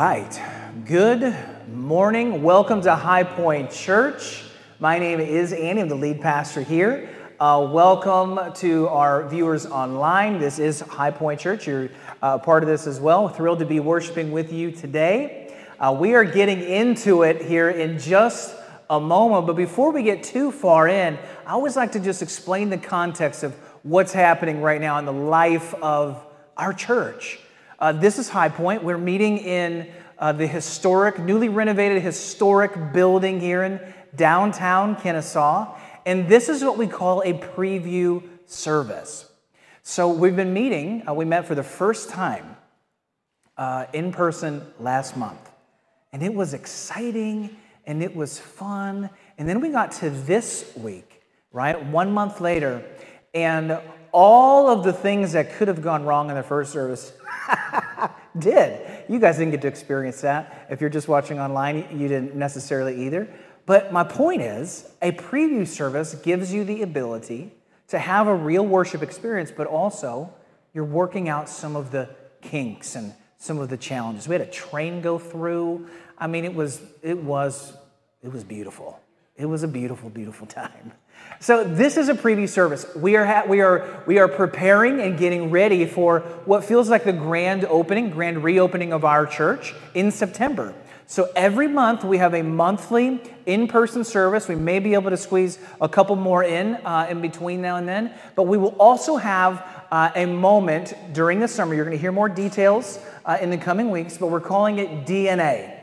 right. Good morning. Welcome to High Point Church. My name is Andy. I'm the lead pastor here. Uh, welcome to our viewers online. This is High Point Church. You're uh, part of this as well. Thrilled to be worshiping with you today. Uh, we are getting into it here in just a moment, but before we get too far in, I always like to just explain the context of what's happening right now in the life of our church. Uh, this is High Point. We're meeting in uh, the historic, newly renovated historic building here in downtown Kennesaw. And this is what we call a preview service. So we've been meeting, uh, we met for the first time uh, in person last month. And it was exciting and it was fun. And then we got to this week, right? One month later, and all of the things that could have gone wrong in the first service did. You guys didn't get to experience that. If you're just watching online, you didn't necessarily either. But my point is, a preview service gives you the ability to have a real worship experience, but also you're working out some of the kinks and some of the challenges. We had a train go through. I mean, it was it was it was beautiful. It was a beautiful, beautiful time. So this is a preview service. We are, ha- we, are, we are preparing and getting ready for what feels like the grand opening, grand reopening of our church in September. So every month we have a monthly in-person service. We may be able to squeeze a couple more in uh, in between now and then, but we will also have uh, a moment during the summer. You're going to hear more details uh, in the coming weeks, but we're calling it DNA.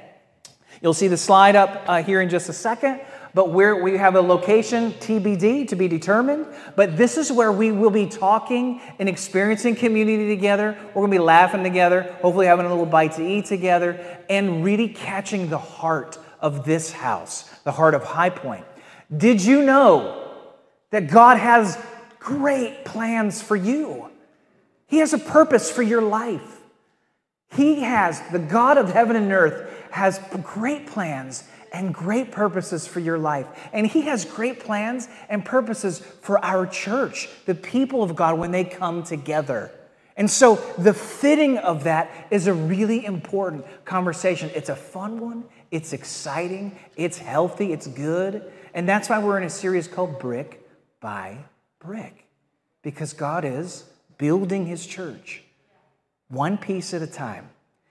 You'll see the slide up uh, here in just a second but we have a location TBD to be determined. But this is where we will be talking and experiencing community together. We're going to be laughing together, hopefully having a little bite to eat together, and really catching the heart of this house, the heart of High Point. Did you know that God has great plans for you? He has a purpose for your life. He has, the God of heaven and earth, has great plans and great purposes for your life. And He has great plans and purposes for our church, the people of God, when they come together. And so the fitting of that is a really important conversation. It's a fun one, it's exciting, it's healthy, it's good. And that's why we're in a series called Brick by Brick, because God is building His church one piece at a time.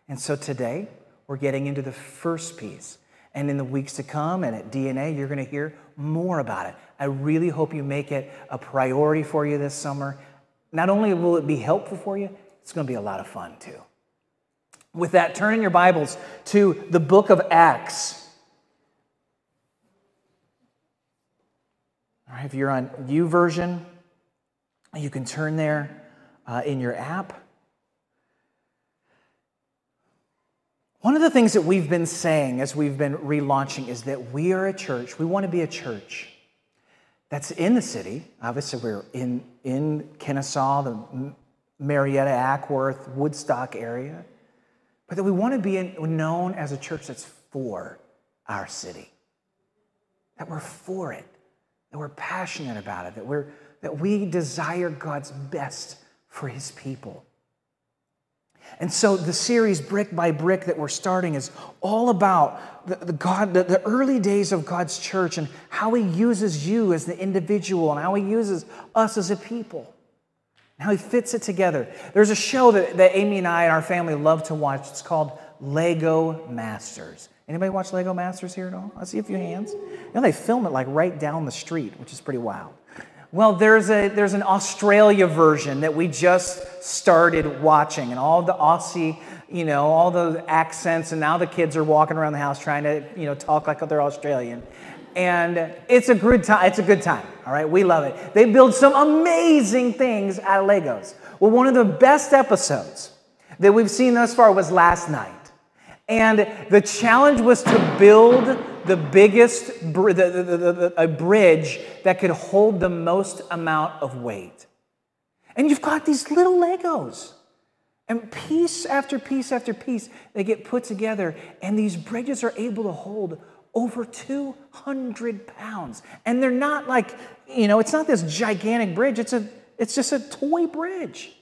And so today, we're getting into the first piece. And in the weeks to come and at DNA, you're going to hear more about it. I really hope you make it a priority for you this summer. Not only will it be helpful for you, it's going to be a lot of fun too. With that, turn in your Bibles to the book of Acts. All right, if you're on YouVersion, you can turn there uh, in your app. One of the things that we've been saying as we've been relaunching is that we are a church, we want to be a church that's in the city. Obviously, we're in, in Kennesaw, the Marietta, Acworth, Woodstock area, but that we want to be known as a church that's for our city, that we're for it, that we're passionate about it, that, we're, that we desire God's best for his people. And so the series Brick by Brick that we're starting is all about the, the God, the, the, early days of God's church and how He uses you as the individual and how He uses us as a people. And how He fits it together. There's a show that, that Amy and I and our family love to watch. It's called Lego Masters. Anybody watch Lego Masters here at all? I see a few hands. You know, they film it like right down the street, which is pretty wild. Well, there's, a, there's an Australia version that we just started watching, and all the Aussie, you know, all the accents, and now the kids are walking around the house trying to, you know, talk like they're Australian. And it's a good time. It's a good time. All right, we love it. They build some amazing things out of Legos. Well, one of the best episodes that we've seen thus far was last night. And the challenge was to build the biggest, the, the, the, a bridge that could hold the most amount of weight. And you've got these little Legos. And piece after piece after piece, they get put together, and these bridges are able to hold over 200 pounds. And they're not like, you know, it's not this gigantic bridge, it's, a, it's just a toy bridge.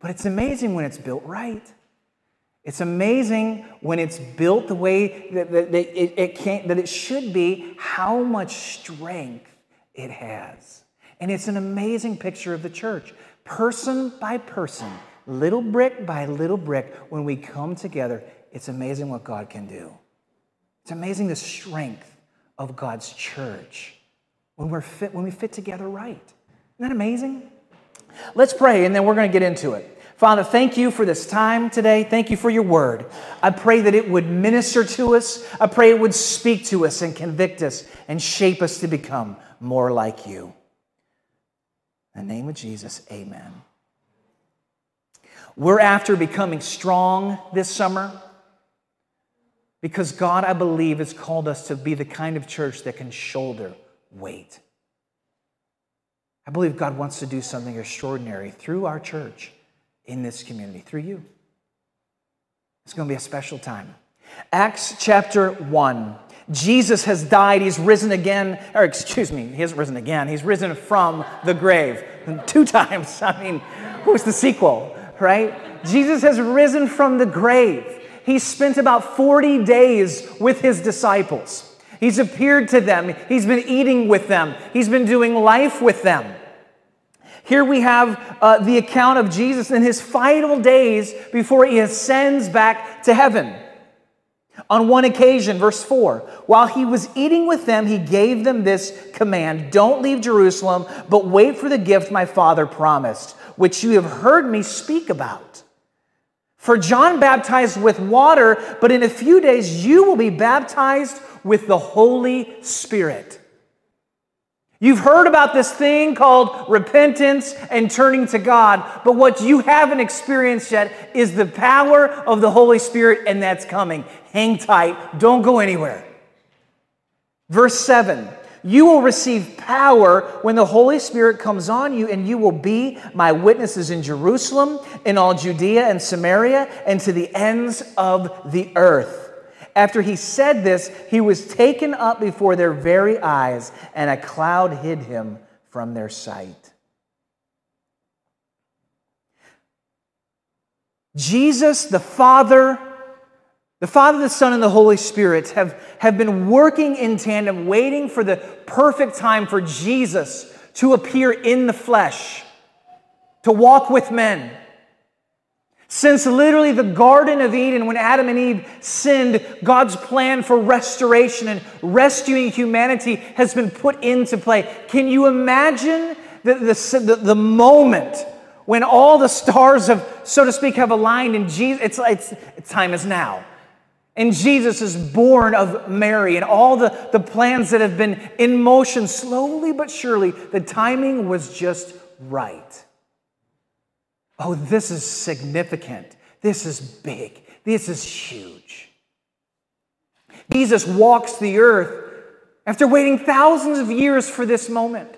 But it's amazing when it's built right. It's amazing when it's built the way that, that, that it, it can, that it should be, how much strength it has. And it's an amazing picture of the church. Person by person, little brick by little brick, when we come together, it's amazing what God can do. It's amazing the strength of God's church when, we're fit, when we fit together right. Isn't that amazing? Let's pray, and then we're going to get into it. Father, thank you for this time today. Thank you for your word. I pray that it would minister to us. I pray it would speak to us and convict us and shape us to become more like you. In the name of Jesus, amen. We're after becoming strong this summer because God, I believe, has called us to be the kind of church that can shoulder weight. I believe God wants to do something extraordinary through our church in this community, through you. It's going to be a special time. Acts chapter 1. Jesus has died, he's risen again, or excuse me, he hasn't risen again, he's risen from the grave two times. I mean, who's the sequel, right? Jesus has risen from the grave. He spent about 40 days with his disciples. He's appeared to them. He's been eating with them. He's been doing life with them. Here we have uh, the account of Jesus in his final days before he ascends back to heaven. On one occasion, verse 4, while he was eating with them, he gave them this command Don't leave Jerusalem, but wait for the gift my father promised, which you have heard me speak about. For John baptized with water, but in a few days you will be baptized with the Holy Spirit. You've heard about this thing called repentance and turning to God, but what you haven't experienced yet is the power of the Holy Spirit, and that's coming. Hang tight, don't go anywhere. Verse 7 You will receive power when the Holy Spirit comes on you, and you will be my witnesses in Jerusalem, in all Judea and Samaria, and to the ends of the earth. After he said this, he was taken up before their very eyes, and a cloud hid him from their sight. Jesus, the Father, the Father, the Son, and the Holy Spirit have, have been working in tandem, waiting for the perfect time for Jesus to appear in the flesh, to walk with men. Since literally the Garden of Eden, when Adam and Eve sinned, God's plan for restoration and rescuing humanity has been put into play. Can you imagine the, the, the moment when all the stars have, so to speak, have aligned and Jesus, it's, it's time is now. And Jesus is born of Mary, and all the, the plans that have been in motion slowly but surely, the timing was just right. Oh, this is significant. This is big. This is huge. Jesus walks the earth after waiting thousands of years for this moment.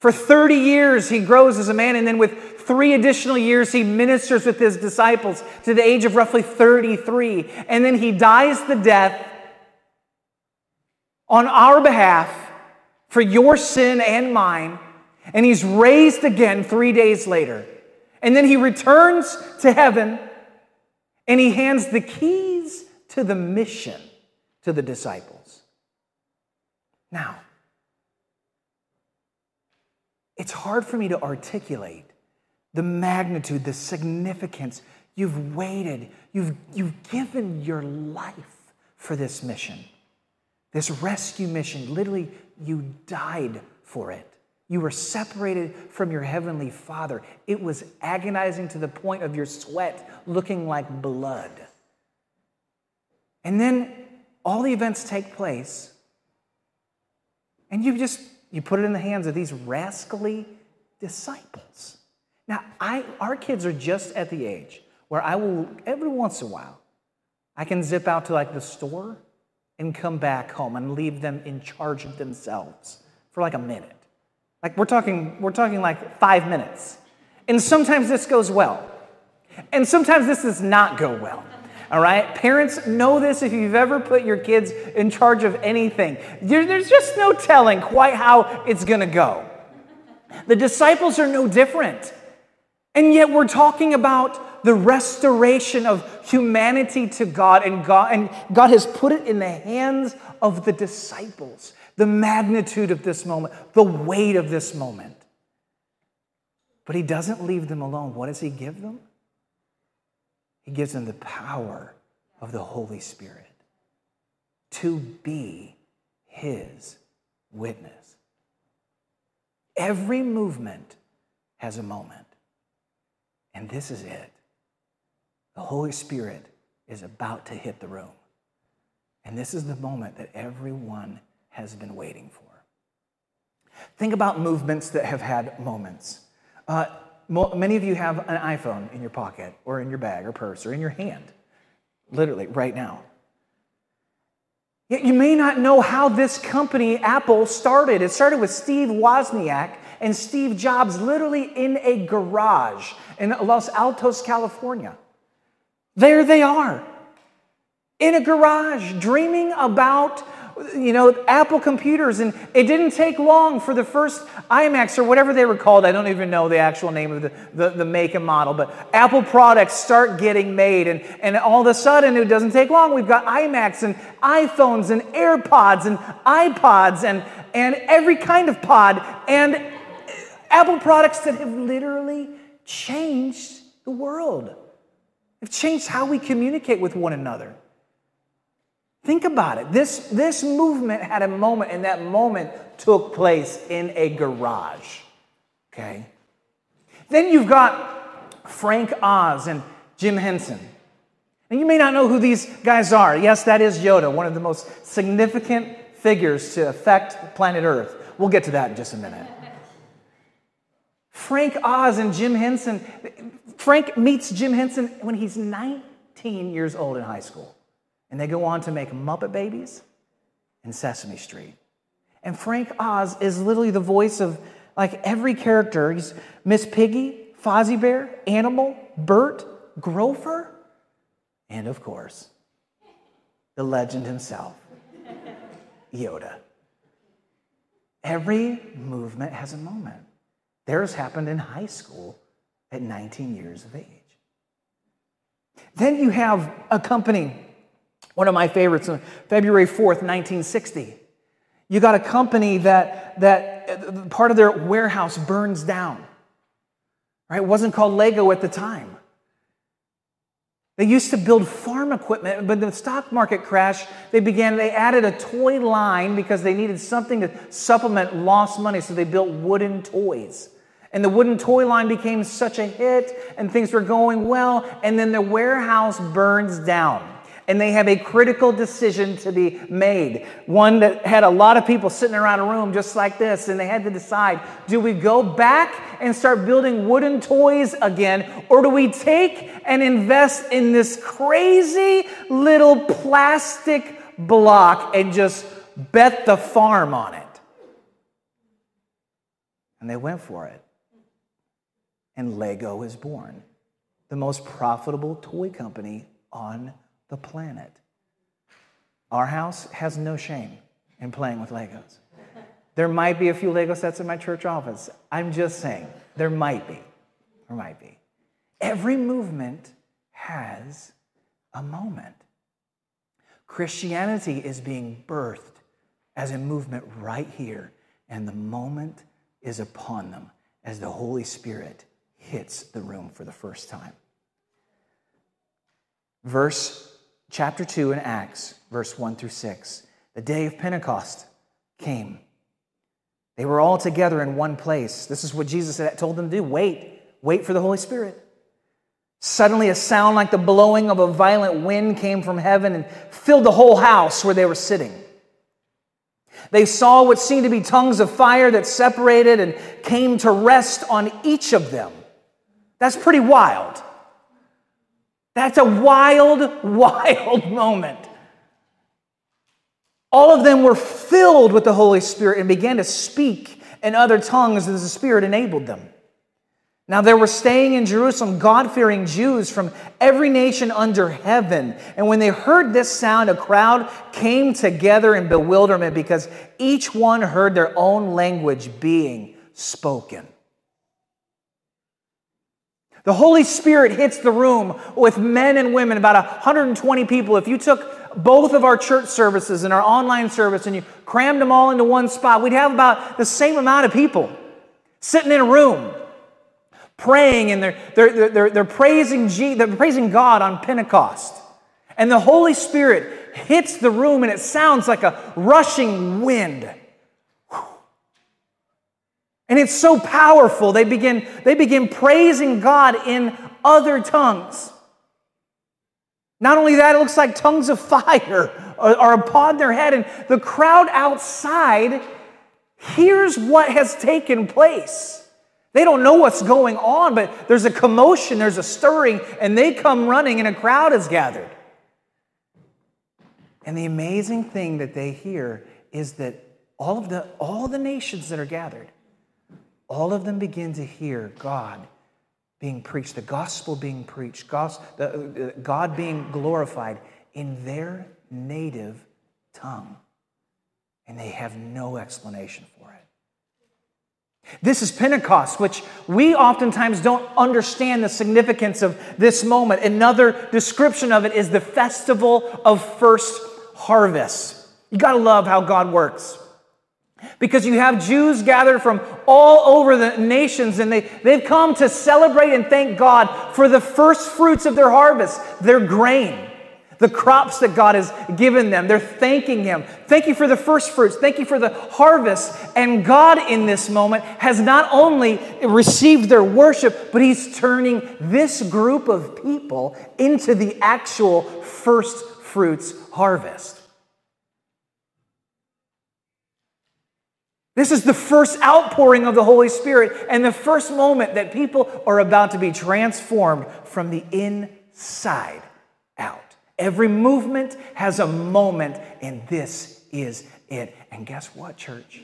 For 30 years, he grows as a man, and then with three additional years, he ministers with his disciples to the age of roughly 33. And then he dies the death on our behalf for your sin and mine and he's raised again three days later. And then he returns to heaven and he hands the keys to the mission to the disciples. Now, it's hard for me to articulate the magnitude, the significance. You've waited, you've, you've given your life for this mission, this rescue mission. Literally, you died for it. You were separated from your heavenly Father. It was agonizing to the point of your sweat looking like blood. And then all the events take place, and you just you put it in the hands of these rascally disciples. Now, I, our kids are just at the age where I will, every once in a while, I can zip out to like the store and come back home and leave them in charge of themselves for like a minute. Like we're talking, we're talking like five minutes. And sometimes this goes well. And sometimes this does not go well. All right? Parents know this if you've ever put your kids in charge of anything. There's just no telling quite how it's going to go. The disciples are no different. And yet we're talking about the restoration of humanity to God, and God, and God has put it in the hands of the disciples. The magnitude of this moment, the weight of this moment. But He doesn't leave them alone. What does He give them? He gives them the power of the Holy Spirit to be His witness. Every movement has a moment. And this is it. The Holy Spirit is about to hit the room. And this is the moment that everyone has been waiting for. Think about movements that have had moments. Uh, many of you have an iPhone in your pocket or in your bag or purse or in your hand, literally right now. Yet you may not know how this company, Apple, started. It started with Steve Wozniak and Steve Jobs literally in a garage in Los Altos, California. There they are in a garage dreaming about you know apple computers and it didn't take long for the first imacs or whatever they were called. I don't even know the actual name of the, the, the, make and model but apple products start getting made and, and all of a sudden it doesn't take long. We've got imacs and iphones and airpods and ipods and, and every kind of pod and apple products that have literally changed the world. Have changed how we communicate with one another Think about it. This, this movement had a moment, and that moment took place in a garage. Okay? Then you've got Frank Oz and Jim Henson. And you may not know who these guys are. Yes, that is Yoda, one of the most significant figures to affect planet Earth. We'll get to that in just a minute. Frank Oz and Jim Henson. Frank meets Jim Henson when he's 19 years old in high school. And they go on to make Muppet Babies and Sesame Street. And Frank Oz is literally the voice of like every character. He's Miss Piggy, Fozzie Bear, Animal, Bert, Grover, and of course, the legend himself, Yoda. Every movement has a moment. Theirs happened in high school at 19 years of age. Then you have a company one of my favorites, on February 4th, 1960. You got a company that, that uh, part of their warehouse burns down. Right? It wasn't called Lego at the time. They used to build farm equipment, but the stock market crash, they began, they added a toy line because they needed something to supplement lost money, so they built wooden toys. And the wooden toy line became such a hit, and things were going well, and then the warehouse burns down and they have a critical decision to be made. One that had a lot of people sitting around a room just like this, and they had to decide do we go back and start building wooden toys again, or do we take and invest in this crazy little plastic block and just bet the farm on it? And they went for it. And Lego is born, the most profitable toy company on the planet. Our house has no shame in playing with Legos. There might be a few Lego sets in my church office. I'm just saying, there might be. There might be. Every movement has a moment. Christianity is being birthed as a movement right here, and the moment is upon them as the Holy Spirit hits the room for the first time. Verse chapter 2 in Acts, verse 1 through 6. The day of Pentecost came. They were all together in one place. This is what Jesus had told them to do wait, wait for the Holy Spirit. Suddenly, a sound like the blowing of a violent wind came from heaven and filled the whole house where they were sitting. They saw what seemed to be tongues of fire that separated and came to rest on each of them. That's pretty wild. That's a wild, wild moment. All of them were filled with the Holy Spirit and began to speak in other tongues as the Spirit enabled them. Now, there were staying in Jerusalem God fearing Jews from every nation under heaven. And when they heard this sound, a crowd came together in bewilderment because each one heard their own language being spoken. The Holy Spirit hits the room with men and women, about 120 people. If you took both of our church services and our online service and you crammed them all into one spot, we'd have about the same amount of people sitting in a room praying and they're, they're, they're, they're, praising, G, they're praising God on Pentecost. And the Holy Spirit hits the room and it sounds like a rushing wind. And it's so powerful. They begin, they begin praising God in other tongues. Not only that, it looks like tongues of fire are, are upon their head, and the crowd outside hears what has taken place. They don't know what's going on, but there's a commotion, there's a stirring, and they come running, and a crowd is gathered. And the amazing thing that they hear is that all of the, all the nations that are gathered, all of them begin to hear God being preached, the gospel being preached, uh, uh, God being glorified in their native tongue. And they have no explanation for it. This is Pentecost, which we oftentimes don't understand the significance of this moment. Another description of it is the festival of first harvest. You got to love how God works. Because you have Jews gathered from all over the nations, and they, they've come to celebrate and thank God for the first fruits of their harvest, their grain the crops that God has given them. They're thanking Him. Thank you for the first fruits. Thank you for the harvest. And God, in this moment, has not only received their worship, but He's turning this group of people into the actual first fruits harvest. This is the first outpouring of the Holy Spirit and the first moment that people are about to be transformed from the inside out. Every movement has a moment, and this is it. And guess what, church?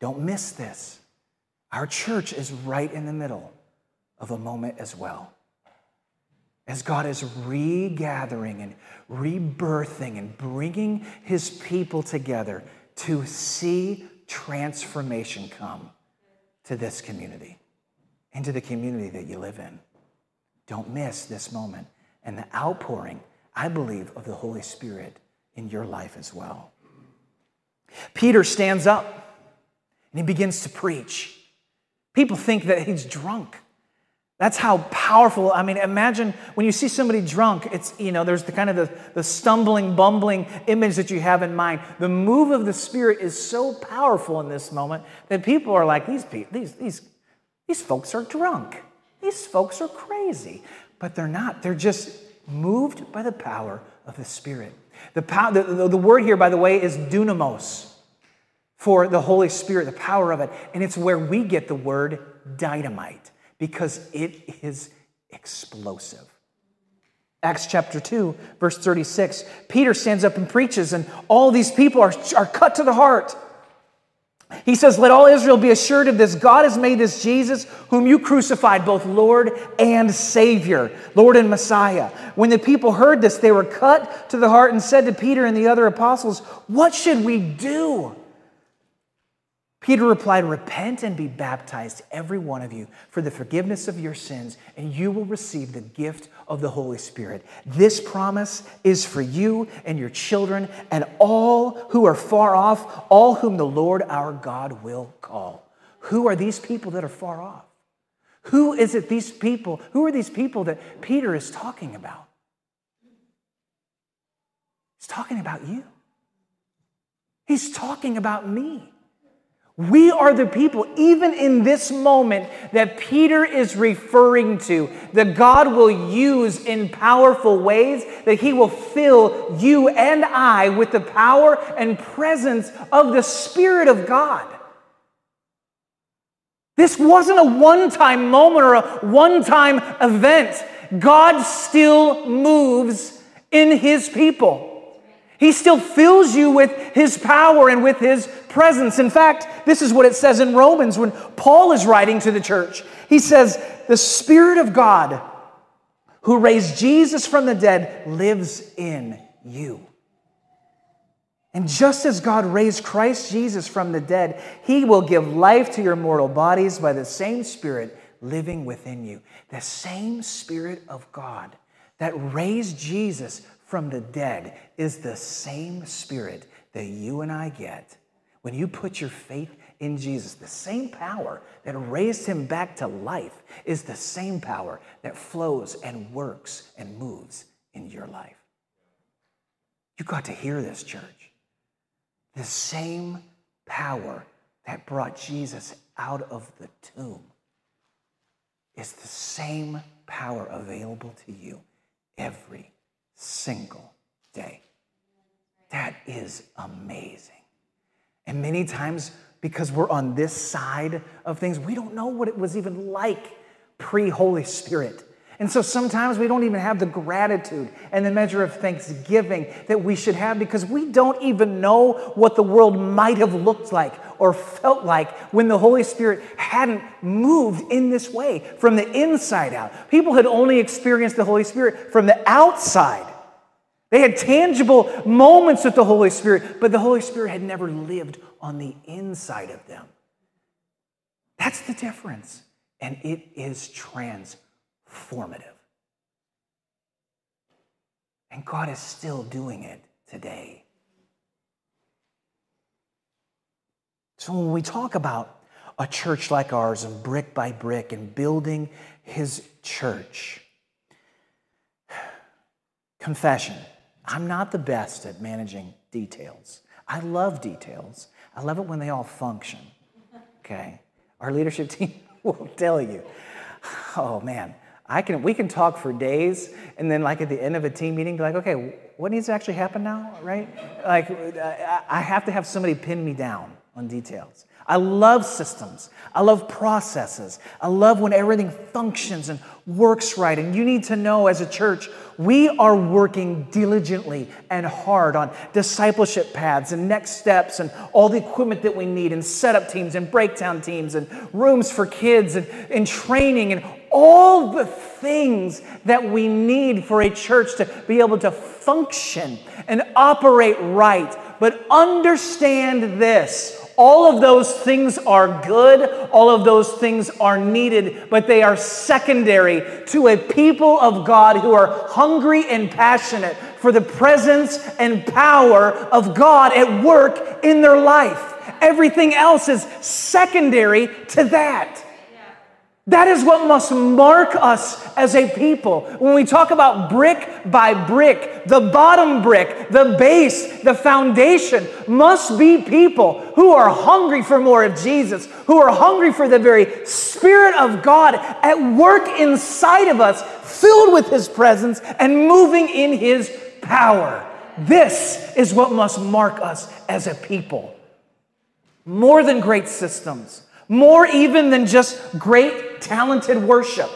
Don't miss this. Our church is right in the middle of a moment as well. As God is regathering and rebirthing and bringing his people together to see transformation come to this community, into the community that you live in. Don't miss this moment and the outpouring I believe, of the Holy Spirit in your life as well. Peter stands up and he begins to preach. People think that he's drunk. That's how powerful. I mean, imagine when you see somebody drunk, it's, you know, there's the kind of the, the stumbling, bumbling image that you have in mind. The move of the Spirit is so powerful in this moment that people are like, these, people, these, these, these folks are drunk. These folks are crazy. But they're not. They're just moved by the power of the Spirit. The, power, the, the, the word here, by the way, is dunamis for the Holy Spirit, the power of it. And it's where we get the word dynamite because it is explosive. Acts chapter 2, verse 36, Peter stands up and preaches, and all these people are, are cut to the heart. He says, Let all Israel be assured of this God has made this Jesus, whom you crucified, both Lord and Savior, Lord and Messiah. When the people heard this, they were cut to the heart and said to Peter and the other apostles, What should we do? Peter replied, Repent and be baptized, every one of you, for the forgiveness of your sins, and you will receive the gift of the Holy Spirit. This promise is for you and your children and all who are far off, all whom the Lord our God will call. Who are these people that are far off? Who is it these people? Who are these people that Peter is talking about? He's talking about you. He's talking about me. We are the people, even in this moment, that Peter is referring to, that God will use in powerful ways, that he will fill you and I with the power and presence of the Spirit of God. This wasn't a one time moment or a one time event. God still moves in his people. He still fills you with his power and with his presence. In fact, this is what it says in Romans when Paul is writing to the church. He says, The Spirit of God who raised Jesus from the dead lives in you. And just as God raised Christ Jesus from the dead, he will give life to your mortal bodies by the same Spirit living within you. The same Spirit of God that raised Jesus from the dead is the same Spirit that you and I get when you put your faith in Jesus. The same power that raised him back to life is the same power that flows and works and moves in your life. You got to hear this, church. The same power that brought Jesus out of the tomb is the same power available to you every single day. That is amazing. And many times, because we're on this side of things, we don't know what it was even like pre Holy Spirit. And so sometimes we don't even have the gratitude and the measure of thanksgiving that we should have because we don't even know what the world might have looked like or felt like when the Holy Spirit hadn't moved in this way from the inside out. People had only experienced the Holy Spirit from the outside. They had tangible moments with the Holy Spirit, but the Holy Spirit had never lived on the inside of them. That's the difference. And it is transformative. And God is still doing it today. So when we talk about a church like ours and brick by brick and building his church, confession I'm not the best at managing details. I love details. I love it when they all function. Okay? Our leadership team will tell you. Oh man, I can we can talk for days and then like at the end of a team meeting be like, "Okay, what needs to actually happen now?" Right? Like I have to have somebody pin me down on details. I love systems. I love processes. I love when everything functions and works right. And you need to know as a church, we are working diligently and hard on discipleship paths and next steps and all the equipment that we need and setup teams and breakdown teams and rooms for kids and, and training and all the things that we need for a church to be able to function and operate right. But understand this all of those things are good, all of those things are needed, but they are secondary to a people of God who are hungry and passionate for the presence and power of God at work in their life. Everything else is secondary to that. That is what must mark us as a people. When we talk about brick by brick, the bottom brick, the base, the foundation must be people who are hungry for more of Jesus, who are hungry for the very Spirit of God at work inside of us, filled with His presence and moving in His power. This is what must mark us as a people. More than great systems more even than just great, talented worship.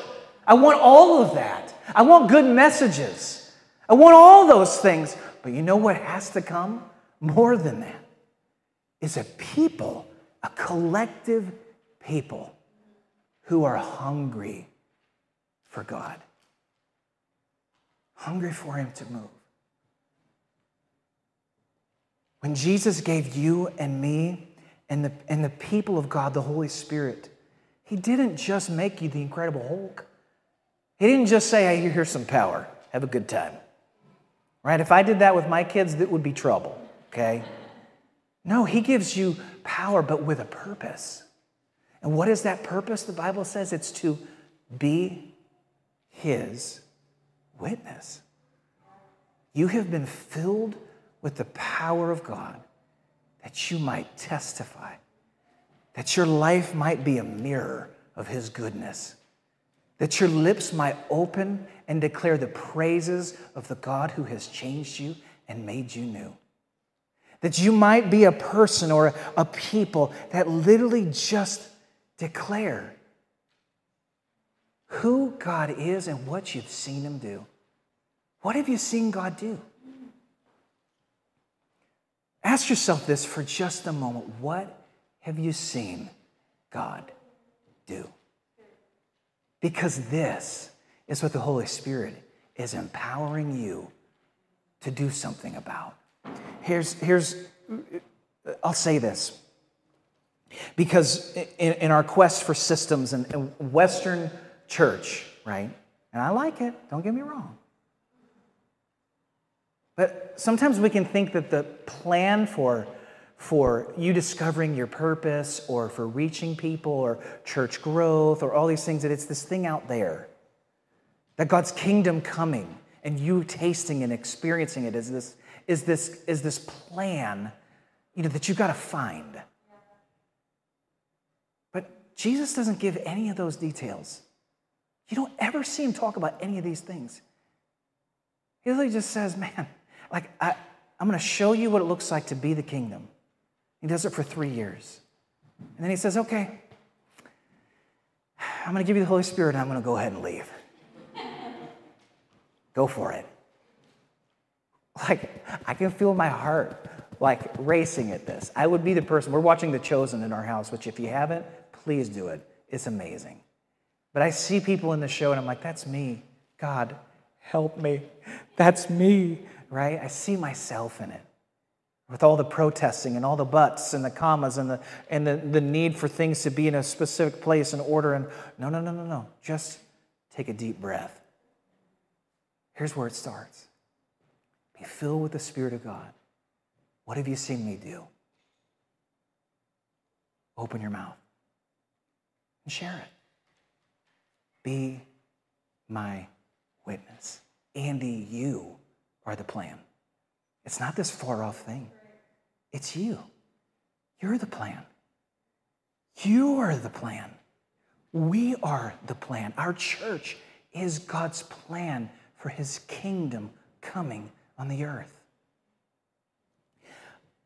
I want all of that. I want good messages. I want all those things. But you know what has to come? More than that is a people, a collective people who are hungry for God, hungry for Him to move. When Jesus gave you and me and the, and the people of God, the Holy Spirit, He didn't just make you the Incredible Hulk. He didn't just say, hey, here's some power, have a good time. Right? If I did that with my kids, that would be trouble, okay? No, He gives you power, but with a purpose. And what is that purpose? The Bible says it's to be His witness. You have been filled with the power of God that you might testify, that your life might be a mirror of His goodness, that your lips might open and declare the praises of the God who has changed you and made you new. That you might be a person or a people that literally just declare who God is and what you've seen Him do. What have you seen God do? Ask yourself this for just a moment. What have you seen God do? Because this is what the Holy Spirit is empowering you to do something about. Here's, here's I'll say this. Because in, in our quest for systems and, and Western church, right? And I like it, don't get me wrong. But sometimes we can think that the plan for, for you discovering your purpose or for reaching people or church growth or all these things, that it's this thing out there. That God's kingdom coming and you tasting and experiencing it is this, is this, is this plan you know, that you've got to find. But Jesus doesn't give any of those details. You don't ever see him talk about any of these things. He really just says, man, like, I, I'm going to show you what it looks like to be the kingdom. He does it for three years. And then he says, okay, I'm going to give you the Holy Spirit and I'm going to go ahead and leave. go for it. Like, I can feel my heart like racing at this. I would be the person. We're watching The Chosen in our house, which if you haven't, please do it. It's amazing. But I see people in the show and I'm like, that's me. God, help me. That's me, right? I see myself in it with all the protesting and all the buts and the commas and the and the, the need for things to be in a specific place and order and no no no no no. Just take a deep breath. Here's where it starts. Be filled with the spirit of god. What have you seen me do? Open your mouth and share it. Be my witness. Andy, you are the plan. It's not this far off thing, it's you. You're the plan. You are the plan. We are the plan. Our church is God's plan for his kingdom coming on the earth.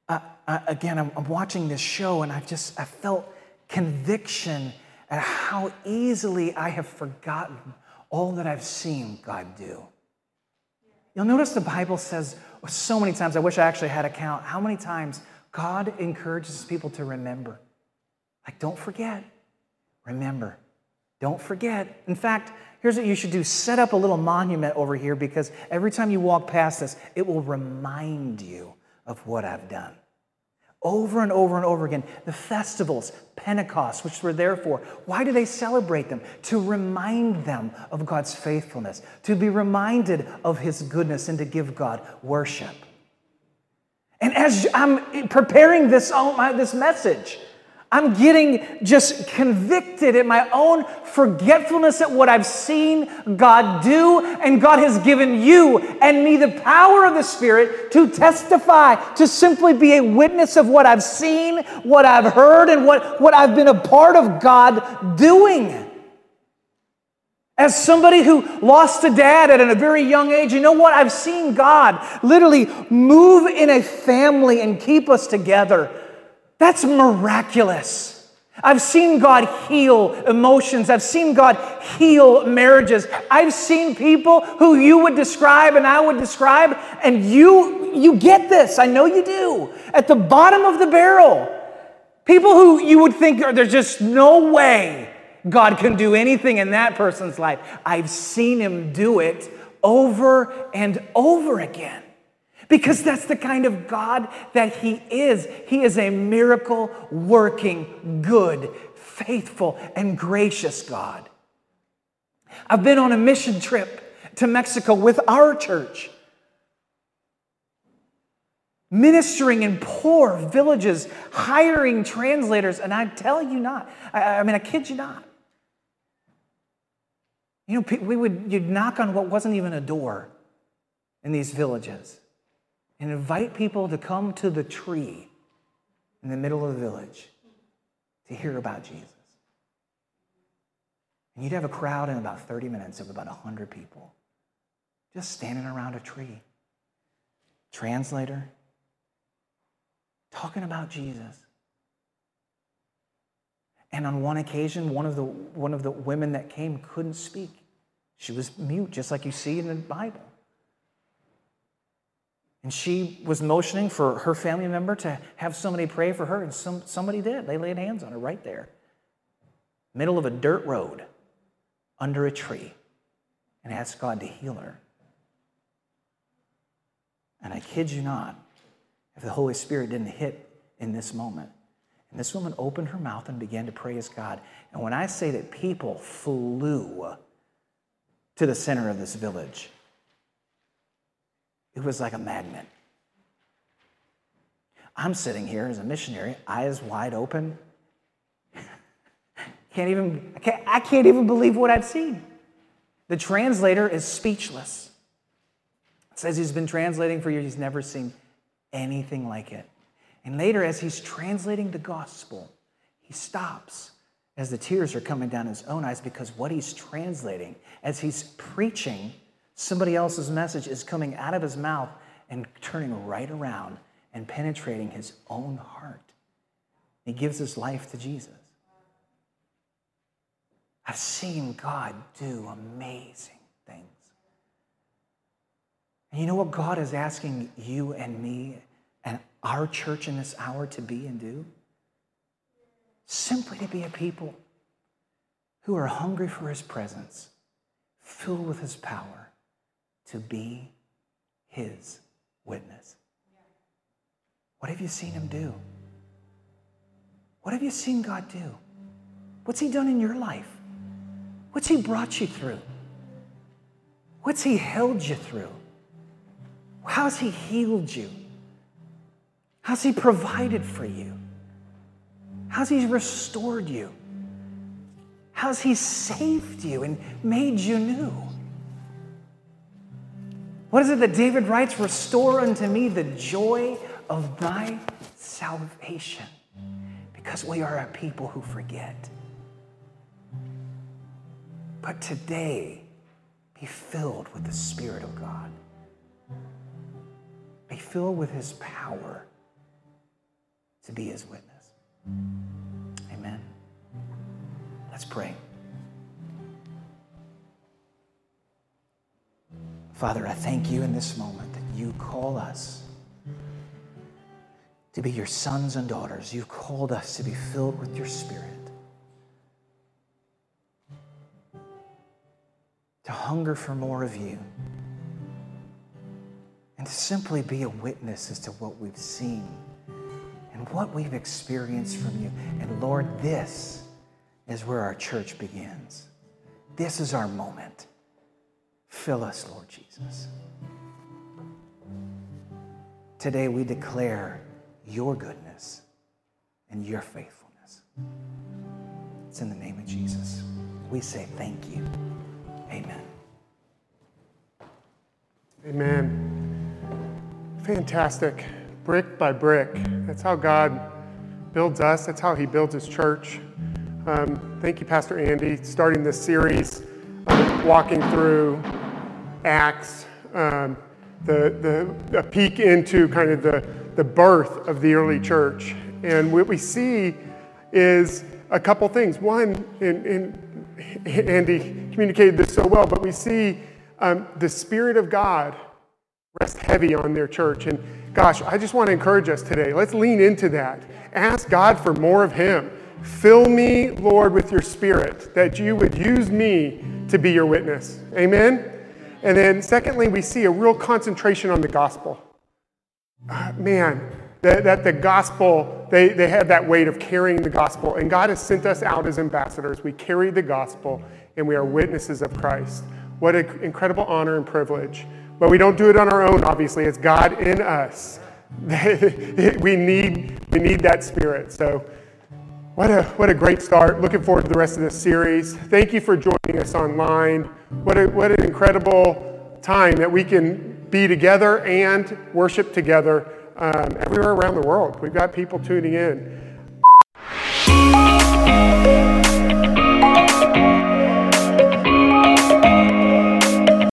Uh, uh, again, I'm, I'm watching this show and I've just, I felt conviction at how easily I have forgotten all that I've seen God do. You'll notice the Bible says so many times, I wish I actually had a count, how many times God encourages people to remember. Like, don't forget. Remember. Don't forget. In fact, here's what you should do set up a little monument over here because every time you walk past this, it will remind you of what I've done over and over and over again. The festivals, Pentecost, which we're there for, why do they celebrate them? To remind them of God's faithfulness, to be reminded of His goodness, and to give God worship. And as I'm preparing this, this message, I'm getting just convicted at my own forgetfulness at what I've seen God do. And God has given you and me the power of the Spirit to testify, to simply be a witness of what I've seen, what I've heard, and what, what I've been a part of God doing. As somebody who lost a dad at a very young age, you know what? I've seen God literally move in a family and keep us together. That's miraculous. I've seen God heal emotions. I've seen God heal marriages. I've seen people who you would describe and I would describe, and you, you get this. I know you do. At the bottom of the barrel, people who you would think there's just no way God can do anything in that person's life. I've seen him do it over and over again because that's the kind of God that He is. He is a miracle working, good, faithful, and gracious God. I've been on a mission trip to Mexico with our church, ministering in poor villages, hiring translators, and I tell you not, I, I mean, I kid you not. You know, we would, you'd knock on what wasn't even a door in these villages and invite people to come to the tree in the middle of the village to hear about Jesus. And you'd have a crowd in about 30 minutes of about 100 people just standing around a tree. Translator, talking about Jesus. And on one occasion, one of the, one of the women that came couldn't speak. She was mute, just like you see in the Bible. And she was motioning for her family member to have somebody pray for her, and some, somebody did. They laid hands on her right there, middle of a dirt road, under a tree, and asked God to heal her. And I kid you not, if the Holy Spirit didn't hit in this moment, And this woman opened her mouth and began to praise God. And when I say that people flew to the center of this village, it was like a magnet. I'm sitting here as a missionary, eyes wide open. can't even, I can't, I can't even believe what I've seen. The translator is speechless. Says he's been translating for years, he's never seen anything like it. And later, as he's translating the gospel, he stops as the tears are coming down his own eyes because what he's translating, as he's preaching, somebody else's message is coming out of his mouth and turning right around and penetrating his own heart. He gives his life to Jesus. I've seen God do amazing things. And you know what God is asking you and me and our church in this hour to be and do? Simply to be a people who are hungry for his presence, filled with his power, to be his witness. What have you seen him do? What have you seen God do? What's he done in your life? What's he brought you through? What's he held you through? How's he healed you? How's he provided for you? How's he restored you? How's he saved you and made you new? What is it that David writes? Restore unto me the joy of thy salvation. Because we are a people who forget. But today, be filled with the Spirit of God. Be filled with His power to be His witness. Amen. Let's pray. Father, I thank you in this moment that you call us to be your sons and daughters. You've called us to be filled with your Spirit, to hunger for more of you, and to simply be a witness as to what we've seen and what we've experienced from you. And Lord, this is where our church begins. This is our moment. Fill us, Lord Jesus. Today we declare your goodness and your faithfulness. It's in the name of Jesus. We say thank you. Amen. Amen. Fantastic. Brick by brick. That's how God builds us, that's how He builds His church. Um, thank you, Pastor Andy, starting this series, uh, walking through Acts, um, the, the, a peek into kind of the the birth of the early church. And what we see is a couple things. One, and, and Andy communicated this so well, but we see um, the Spirit of God rest heavy on their church. And gosh, I just want to encourage us today. Let's lean into that. Ask God for more of Him. Fill me, Lord, with your Spirit, that you would use me to be your witness. Amen? And then, secondly, we see a real concentration on the gospel uh, man, that, that the gospel, they, they have that weight of carrying the gospel. And God has sent us out as ambassadors. We carry the gospel and we are witnesses of Christ. What an incredible honor and privilege. But we don't do it on our own, obviously. It's God in us. we, need, we need that spirit. So, what a, what a great start. Looking forward to the rest of this series. Thank you for joining us online. What, a, what an incredible time that we can be together and worship together um, everywhere around the world. We've got people tuning in.